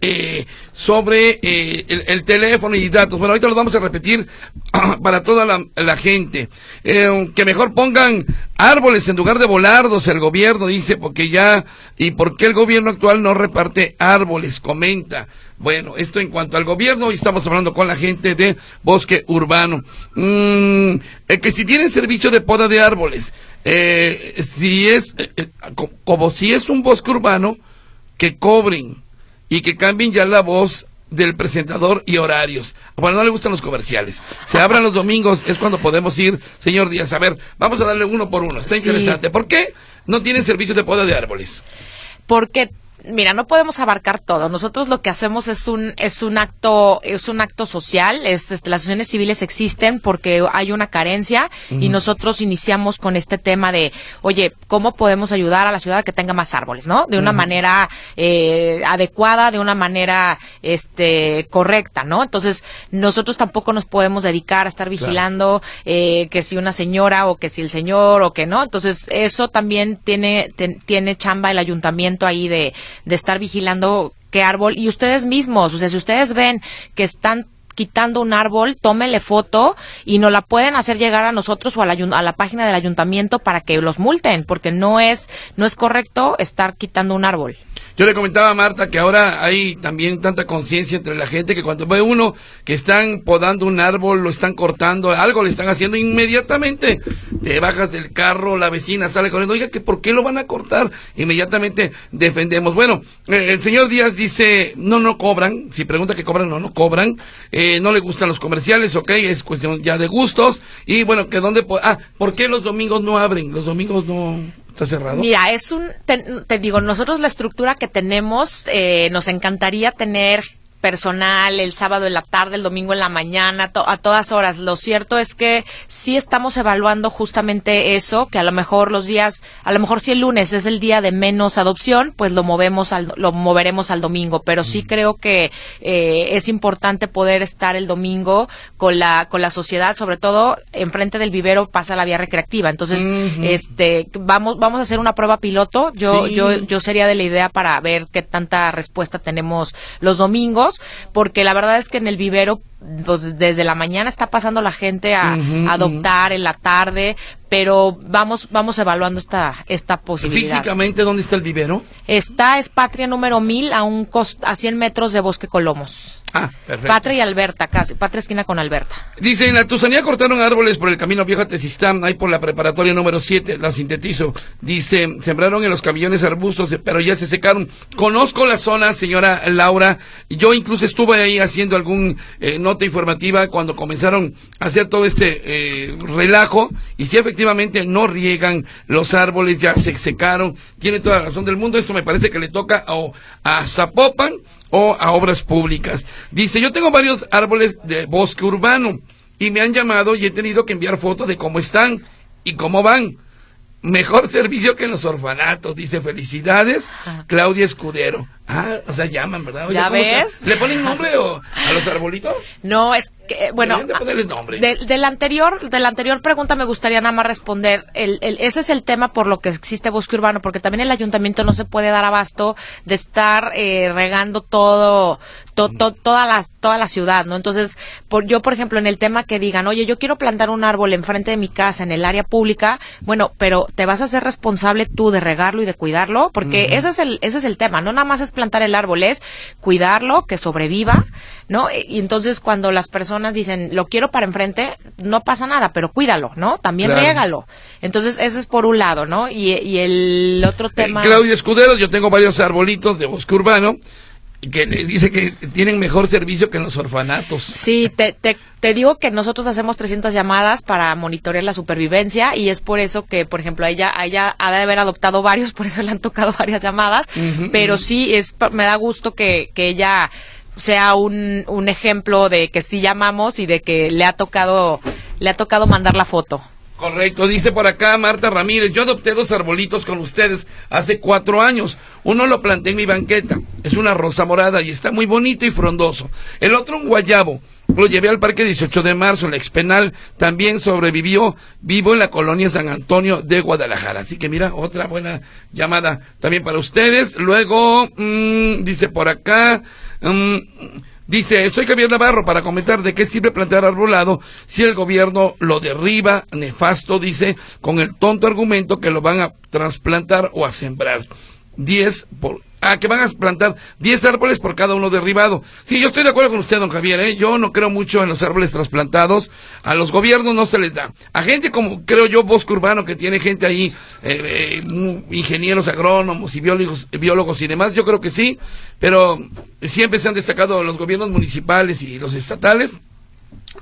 eh, sobre eh, el, teléfono y datos. Bueno, ahorita lo vamos a repetir para toda la, gente. Eh, que mejor pongan árboles en lugar de volardos, el gobierno dice, porque ya, ¿y por qué el gobierno actual no reparte árboles? Comenta. Bueno, esto en cuanto al gobierno, y estamos hablando con la gente de bosque urbano. Mm, que si tienen servicio de poda de árboles, si es, como si es un bosque urbano, que cobren y que cambien ya la voz del presentador y horarios. Bueno, no le gustan los comerciales. Se abran los domingos, es cuando podemos ir, señor Díaz. A ver, vamos a darle uno por uno. Está interesante. ¿Por qué no tienen servicio de poda de árboles? Porque mira, no podemos abarcar todo. Nosotros lo que hacemos es un es un acto es un acto social. Es, este, las asociaciones civiles existen porque hay una carencia y nosotros iniciamos con este tema de, oye, cómo podemos ayudar a la ciudad a que tenga más árboles, ¿no? De una manera eh, adecuada, de una manera este correcta, ¿no? Entonces nosotros tampoco nos podemos dedicar a estar vigilando eh, que si una señora o que si el señor o que no. Entonces eso también tiene tiene chamba el ayuntamiento ahí de de estar vigilando qué árbol y ustedes mismos, o sea, si ustedes ven que están quitando un árbol, tómenle foto y nos la pueden hacer llegar a nosotros o a la, a la, página del ayuntamiento para que los multen, porque no es no es correcto estar quitando un árbol. Yo le comentaba a Marta que ahora hay también tanta conciencia entre la gente que cuando ve uno que están podando un árbol, lo están cortando, algo le están haciendo, inmediatamente te bajas del carro, la vecina sale corriendo, oiga, que ¿por qué lo van a cortar? Inmediatamente defendemos. Bueno, eh, el señor Díaz dice, no, no cobran, si pregunta que cobran, no, no cobran, eh, no le gustan los comerciales, ok, es cuestión ya de gustos, y bueno, que dónde, ah, ¿por qué los domingos no abren? Los domingos no... ¿Está cerrado? Mira, es un, te, digo, nosotros la estructura que tenemos, eh, nos encantaría tener personal, el sábado en la tarde, el domingo en la mañana, to- a todas horas. Lo cierto es que sí estamos evaluando justamente eso, que a lo mejor los días, a lo mejor si el lunes es el día de menos adopción, pues lo movemos al, lo moveremos al domingo. Pero sí creo que eh, es importante poder estar el domingo con la con la sociedad, sobre todo enfrente del vivero pasa la vía recreativa. Entonces, este, vamos vamos a hacer una prueba piloto. Yo Sí. yo yo sería de la idea para ver qué tanta respuesta tenemos los domingos, porque la verdad es que en el vivero pues desde la mañana está pasando la gente a, adoptar en la tarde, pero vamos vamos evaluando esta esta posibilidad. Físicamente, ¿dónde está el vivero? Está es Patria número 1000 a un cost- a 100 metros de Bosque Colomos. Ah, perfecto. Patria y Alberta, casi, Patria esquina con Alberta. Dice, en la Tusanía cortaron árboles por el camino viejo a Tezistán, ahí por la preparatoria número 7, la sintetizo. Dice, sembraron en los camiones arbustos, pero ya se secaron. Conozco la zona, señora Laura. Yo incluso estuve ahí haciendo algún eh, nota informativa cuando comenzaron a hacer todo este eh, relajo. Y si efectivamente no riegan los árboles, ya se secaron. Tiene toda la razón del mundo. Esto me parece que le toca a, a Zapopan o a obras públicas. Dice, yo tengo varios árboles de bosque urbano y me han llamado y he tenido que enviar fotos de cómo están y cómo van. Mejor servicio que en los orfanatos, dice felicidades, Claudia Escudero. Ah, o sea, llaman, ¿verdad? ¿Ya ves? ¿Le ponen nombre o a los arbolitos? No, es que, eh, bueno, de ponerles nombre. de, de la anterior, de la anterior pregunta me gustaría nada más responder. El, el- ese es el tema por lo que existe bosque urbano, porque también el ayuntamiento no se puede dar abasto de estar eh, regando todo, to- to- toda la toda la ciudad, ¿no? Entonces, por, yo por ejemplo en el tema que digan, oye, yo quiero plantar un árbol enfrente de mi casa en el área pública, bueno, pero te vas a ser responsable tú de regarlo y de cuidarlo, porque ese es el ese es el tema, no nada más es plantar el árbol, es cuidarlo, que sobreviva, ¿no? E- Y entonces cuando las personas dicen, lo quiero para enfrente, no pasa nada, pero cuídalo, ¿no? También Claro. riégalo. Entonces, ese es por un lado, ¿no? Y, y el otro Eh, tema... Claudia Escudero, yo tengo varios arbolitos de bosque urbano que les dice que tienen mejor servicio que en los orfanatos. Sí, te, te, te digo que nosotros hacemos 300 llamadas para monitorear la supervivencia y es por eso que, por ejemplo, a ella, a ella ha de haber adoptado varios, por eso le han tocado varias llamadas, pero sí, es me da gusto que, que ella sea un, un ejemplo de que sí llamamos y de que le ha tocado, le ha tocado mandar la foto. Correcto, dice por acá Marta Ramírez, yo adopté dos arbolitos con ustedes hace cuatro años. Uno lo planté en mi banqueta, es una rosa morada y está muy bonito y frondoso. El otro un guayabo, lo llevé al parque 18 de marzo, en la expenal, también sobrevivió, vivo en la colonia San Antonio de Guadalajara. Así que mira, otra buena llamada también para ustedes. Luego, mm, dice por acá, mm, Dice, soy Javier Navarro para comentar de qué sirve plantar arbolado si el gobierno lo derriba, nefasto, dice, con el tonto argumento que lo van a trasplantar o a sembrar. 10 por... Ah, que van a plantar 10 árboles por cada uno derribado. Sí, yo estoy de acuerdo con usted, don Javier, ¿eh? Yo no creo mucho en los árboles trasplantados. A los gobiernos no se les da. A gente como, creo yo, Bosque Urbano, que tiene gente ahí, eh, eh, ingenieros agrónomos y biólogos, biólogos y demás, yo creo que sí. Pero siempre se han destacado los gobiernos municipales y los estatales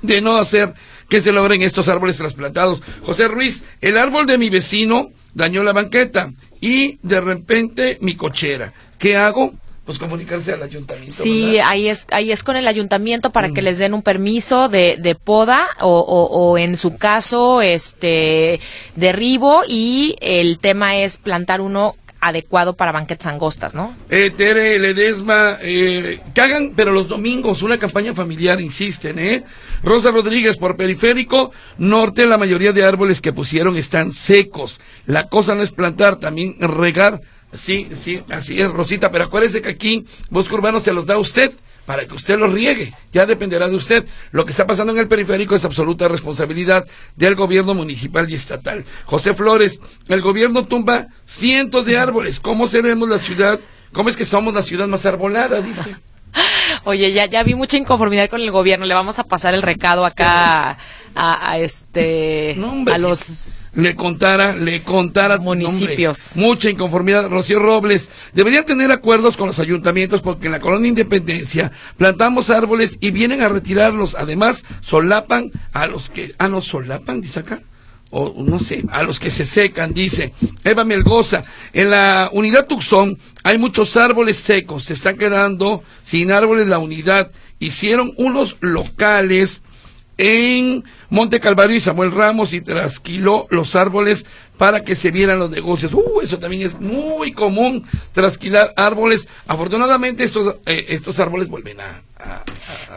de no hacer que se logren estos árboles trasplantados. José Ruiz, el árbol de mi vecino dañó la banqueta y de repente mi cochera. ¿Qué hago? Pues comunicarse al ayuntamiento. Sí, ¿verdad? ahí es, ahí es con el ayuntamiento para que les den un permiso de, de poda o, o, o en su caso, este, derribo y el tema es plantar uno adecuado para banquetes angostas, ¿no? Eh, Tere, Ledesma, eh, que hagan, pero los domingos, una campaña familiar, insisten, ¿eh? Rosa Rodríguez, por periférico, norte, la mayoría de árboles que pusieron están secos. La cosa no es plantar, también regar. Sí, sí, así es, Rosita, pero acuérdese que aquí Bosque Urbano se los da a usted para que usted los riegue. Ya dependerá de usted. Lo que está pasando en el periférico es absoluta responsabilidad del gobierno municipal y estatal. José Flores, el gobierno tumba cientos de árboles. ¿Cómo seremos la ciudad? ¿Cómo es que somos la ciudad más arbolada? Dice. Oye, ya, ya vi mucha inconformidad con el gobierno. Le vamos a pasar el recado acá a, a este, No, hombre, a los le contara, le contara Municipios. mucha inconformidad. Rocío Robles, deberían tener acuerdos con los ayuntamientos porque en la colonia Independencia plantamos árboles y vienen a retirarlos. Además, solapan a los que, ah, no, solapan, dice acá. o no sé, a los que se secan, dice Eva Melgoza. En la unidad Tucson hay muchos árboles secos, se está quedando sin árboles la unidad. Hicieron unos locales en Monte Calvario y Samuel Ramos y trasquiló los árboles para que se vieran los negocios. Uh, eso también es muy común, trasquilar árboles. Afortunadamente estos, eh, estos árboles vuelven a...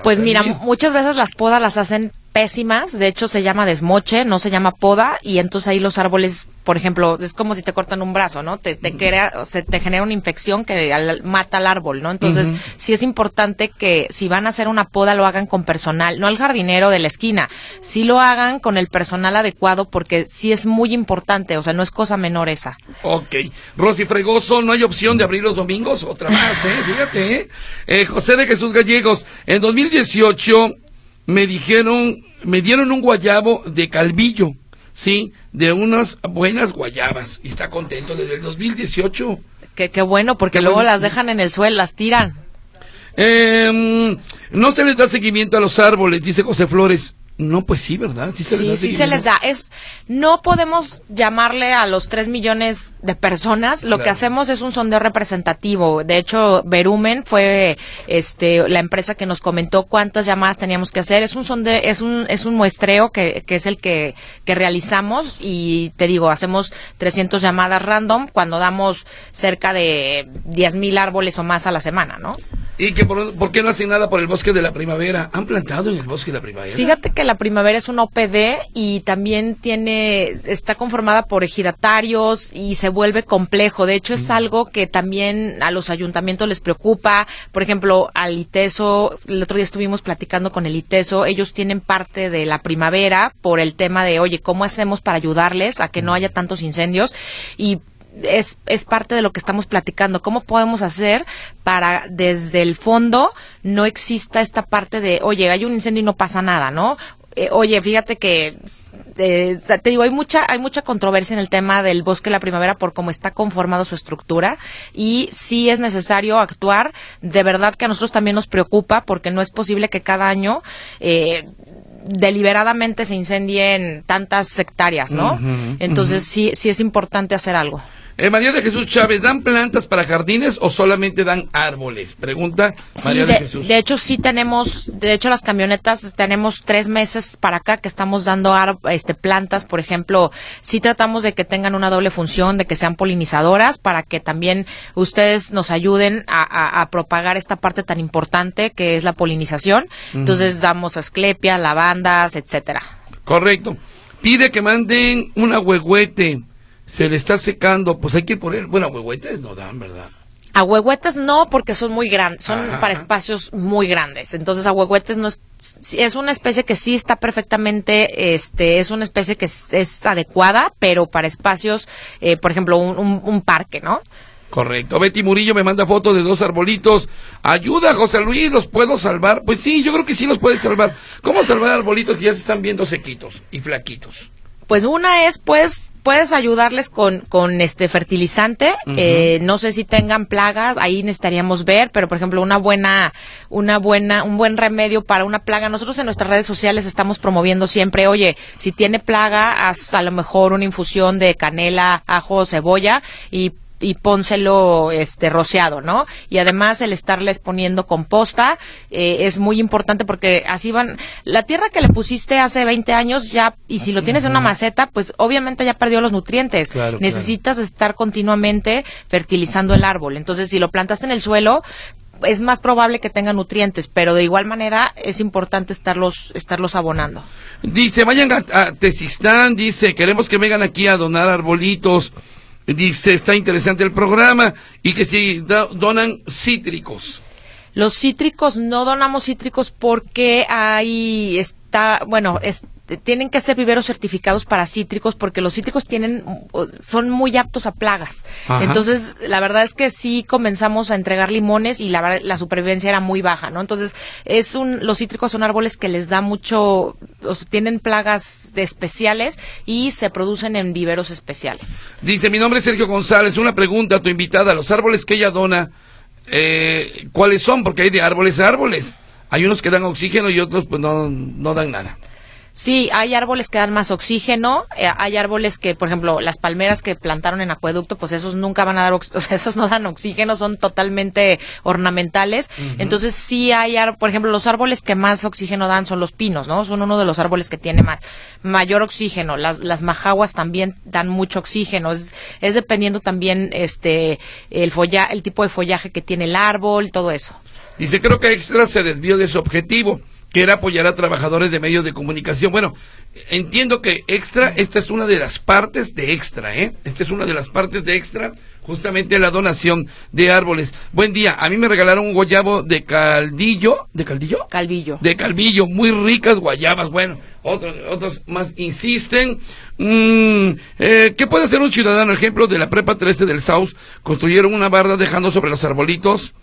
pues mira, muchas veces las podas las hacen pésimas, de hecho se llama desmoche, no se llama poda, y entonces ahí los árboles, por ejemplo, es como si te cortan un brazo, ¿no? Te, te, crea, se te genera una infección que mata al árbol, ¿no? Entonces, sí es importante que si van a hacer una poda lo hagan con personal, no el jardinero de la esquina, sí lo hagan con el personal adecuado porque sí es muy importante, o sea, no es cosa menor esa. Ok. Rosy Fregoso, no hay opción de abrir los domingos, otra más, ¿eh? Fíjate, ¿eh? eh José de Jesús Gallegos, en 2018 me dijeron me dieron un guayabo de calvillo, ¿sí? De unas buenas guayabas. Y está contento desde el 2018. Qué, qué bueno, porque luego las dejan en el suelo, las tiran. Eh, no se les da seguimiento a los árboles, dice José Flores. No, pues sí, ¿verdad? Sí, se, sí, se les da. Es, no podemos llamarle a los tres millones de personas. Lo que hacemos es un sondeo representativo. De hecho, Verumen fue este, la empresa que nos comentó cuántas llamadas teníamos que hacer. Es un sondeo, es un, es un muestreo que, que es el que, que realizamos y te digo, hacemos 300 llamadas random cuando damos cerca de 10 mil árboles o más a la semana, ¿no? ¿Y que por, qué no hacen nada por el bosque de la primavera? ¿Han plantado en el bosque de la primavera? Fíjate que la primavera es una OPD y también tiene, está conformada por ejidatarios y se vuelve complejo. De hecho, es mm. algo que también a los ayuntamientos les preocupa. Por ejemplo, al ITESO, el otro día estuvimos platicando con el ITESO, ellos tienen parte de la primavera por el tema de, oye, ¿cómo hacemos para ayudarles a que no haya tantos incendios? Y es, es parte de lo que estamos platicando. ¿Cómo podemos hacer para desde el fondo no exista esta parte de, oye, hay un incendio y no pasa nada, ¿no? Eh, oye, fíjate que eh, te digo, hay mucha hay mucha controversia en el tema del bosque de la primavera por cómo está conformado su estructura y sí es necesario actuar. De verdad que a nosotros también nos preocupa porque no es posible que cada año eh, deliberadamente se incendien tantas hectáreas, ¿no? Entonces sí sí es importante hacer algo. Eh, María de Jesús Chávez, ¿dan plantas para jardines o solamente dan árboles? Pregunta María de, Jesús. De hecho, sí tenemos, de hecho, las camionetas tenemos tres meses para acá que estamos dando este, plantas, por ejemplo, sí tratamos de que tengan una doble función, de que sean polinizadoras, para que también ustedes nos ayuden a, propagar esta parte tan importante que es la polinización. Entonces, damos asclepia, lavandas, etcétera. Correcto. Pide que manden una huehuete se le está secando, pues hay que poner, bueno, huehuetes no dan, ¿verdad? A huehuetes no, porque son muy grandes, son para espacios muy grandes. Entonces a huehuetes no es, es una especie que sí está perfectamente, este, es una especie que es, adecuada, pero para espacios, eh, por ejemplo, un, un, parque, ¿no? Correcto. Betty Murillo me manda fotos de dos arbolitos. Ayuda, José Luis, ¿los puedo salvar? Pues sí, yo creo que sí los puedes salvar. ¿Cómo salvar arbolitos que ya se están viendo sequitos y flaquitos? Pues una es, pues, puedes ayudarles con, con este fertilizante. eh, no sé si tengan plagas, ahí necesitaríamos ver, pero por ejemplo, una buena, una buena, un buen remedio para una plaga. Nosotros en nuestras redes sociales estamos promoviendo siempre, oye, si tiene plaga, haz a lo mejor una infusión de canela, ajo, cebolla y y pónselo este rociado, ¿no? Y además el estarles poniendo composta eh, es muy importante porque así van la tierra que le pusiste hace 20 años ya y si lo tienes en una maceta, pues obviamente ya perdió los nutrientes. Necesitas estar continuamente fertilizando el árbol. Entonces, si lo plantaste en el suelo, es más probable que tenga nutrientes, pero de igual manera es importante estarlos estarlos abonando. Dice, vayan a, a dice, queremos que vengan aquí a donar arbolitos Dice, está interesante el programa y que si donan cítricos. Los cítricos no donamos cítricos porque hay está, bueno, tienen que ser viveros certificados para cítricos porque los cítricos tienen son muy aptos a plagas. Entonces, la verdad es que sí comenzamos a entregar limones y la, la supervivencia era muy baja, ¿no? Entonces, es un los cítricos son árboles que les da mucho o tienen plagas especiales y se producen en viveros especiales. Dice, "Mi nombre es Sergio González, una pregunta a tu invitada, los árboles que ella dona eh, ¿cuáles son? Porque hay de árboles a árboles. Hay unos que dan oxígeno y otros pues no, no dan nada. Sí, hay árboles que dan más oxígeno, eh, hay árboles que, por ejemplo, las palmeras que plantaron en acueducto, pues esos nunca van a dar, o sea, esos no dan oxígeno, son totalmente ornamentales. Entonces sí hay, por ejemplo, los árboles que más oxígeno dan son los pinos, ¿no? Son uno de los árboles que tiene más, mayor oxígeno. Las, las majaguas también dan mucho oxígeno. Es, es dependiendo también, este, el folla, el tipo de follaje que tiene el árbol, todo eso. Dice, creo que Extra se desvió de su objetivo, que era apoyar a trabajadores de medios de comunicación. Bueno, entiendo que Extra, esta es una de las partes de Extra, ¿eh? Esta es una de las partes de Extra, justamente la donación de árboles. Buen día, a mí me regalaron un guayabo de caldillo, ¿de caldillo? Calvillo. de Calvillo, muy ricas guayabas. Bueno, otros, otros más insisten. Mm, eh, ¿Qué puede hacer un ciudadano? Ejemplo de la prepa 13 del South. Construyeron una barda dejando sobre los arbolitos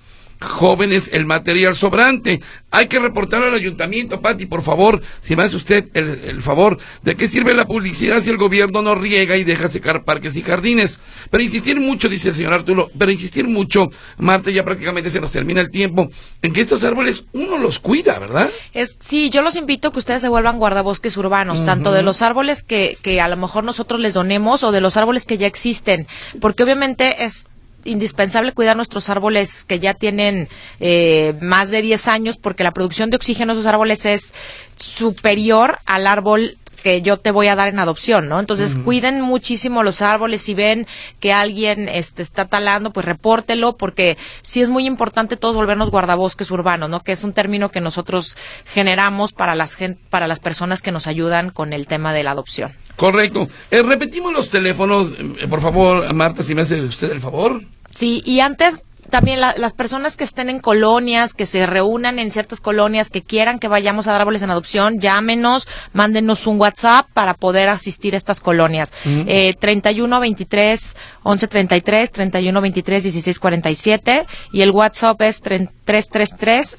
jóvenes el material sobrante. Hay que reportarlo al ayuntamiento, Pati, por favor, si me hace usted el, el favor. ¿De qué sirve la publicidad si el gobierno no riega y deja secar parques y jardines? Pero insistir mucho, dice el señor Arturo, pero insistir mucho, Marta, ya prácticamente se nos termina el tiempo, en que estos árboles uno los cuida, ¿verdad? Es, sí, yo los invito a que ustedes se vuelvan guardabosques urbanos, tanto de los árboles que, que a lo mejor nosotros les donemos o de los árboles que ya existen, porque obviamente es indispensable cuidar nuestros árboles que ya tienen eh, más de 10 años, porque la producción de oxígeno de esos árboles es superior al árbol que yo te voy a dar en adopción, ¿no? Entonces, cuiden muchísimo los árboles. Si ven que alguien este, está talando, pues repórtelo, porque sí es muy importante todos volvernos guardabosques urbanos, ¿no? Que es un término que nosotros generamos para las, para las personas que nos ayudan con el tema de la adopción. Correcto. Eh, repetimos los teléfonos, eh, por favor, Marta, si me hace usted el favor. Sí, y antes también la- las personas que estén en colonias, que se reúnan en ciertas colonias, que quieran que vayamos a dar árboles en adopción, llámenos, mándenos un WhatsApp para poder asistir a estas colonias. Eh, 31 23 11 33, 31 23 16 47 y el WhatsApp es tre- 333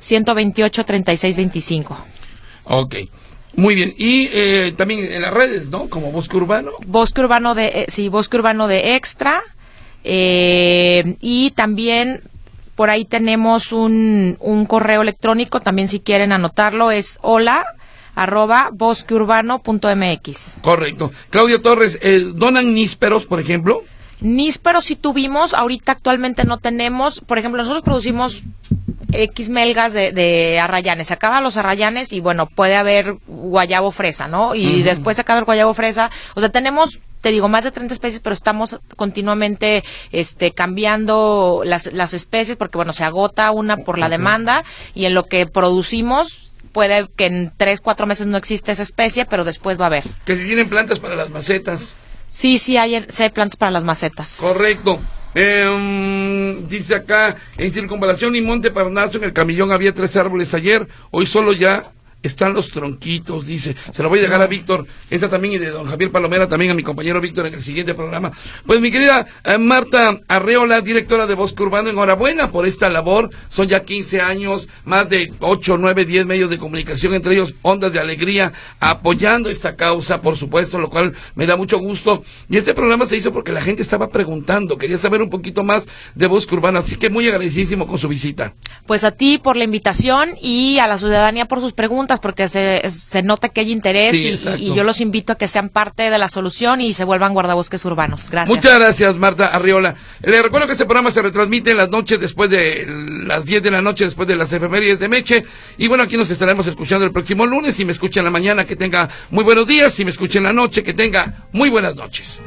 128 36 25. Ok. Muy bien. Y eh, también en las redes, ¿no? Como Bosque Urbano. Bosque Urbano de, eh, sí, Bosque Urbano de Extra. eh, y también por ahí tenemos un, un correo electrónico, también si quieren anotarlo, es hola arroba bosqueurbano.mx. Correcto. Claudio Torres, eh, ¿donan nísperos, por ejemplo? Níspero sí tuvimos, ahorita actualmente no tenemos. Por ejemplo, nosotros producimos X melgas de, de arrayanes. Se acaban los arrayanes y bueno, puede haber guayabo fresa, ¿no? Y después se acaba el guayabo fresa. O sea, tenemos, te digo, más de 30 especies, pero estamos continuamente este, cambiando las, las especies porque bueno, se agota una por la demanda y en lo que producimos puede que en 3, 4 meses no existe esa especie, pero después va a haber. Que si tienen plantas para las macetas. Sí, sí hay, sí hay plantas para las macetas. Correcto. Em, dice acá, en Circunvalación y Monte Parnaso, en el Camillón había tres árboles ayer, hoy solo ya están los tronquitos, dice. Se lo voy a dejar a Víctor, esta también y de don Javier Palomera, también a mi compañero Víctor en el siguiente programa. Pues mi querida eh, Marta Arreola, directora de Bosque Urbano, enhorabuena por esta labor. Son ya 15 años, más de 8, 9, 10 medios de comunicación, entre ellos Ondas de Alegría, apoyando esta causa, por supuesto, lo cual me da mucho gusto. Y este programa se hizo porque la gente estaba preguntando, quería saber un poquito más de Bosque Urbano, así que muy agradecidísimo con su visita. Pues a ti por la invitación y a la ciudadanía por sus preguntas, porque se, se nota que hay interés Sí, y, y yo los invito a que sean parte de la solución y se vuelvan guardabosques urbanos. Gracias. Muchas gracias, Marta Arriola. Le recuerdo que este programa se retransmite en las noches después de las 10 de la noche, después de las efemérides de Meche. Y bueno, aquí nos estaremos escuchando el próximo lunes. Si me escucha en la mañana, que tenga muy buenos días. Si me escucha en la noche, que tenga muy buenas noches.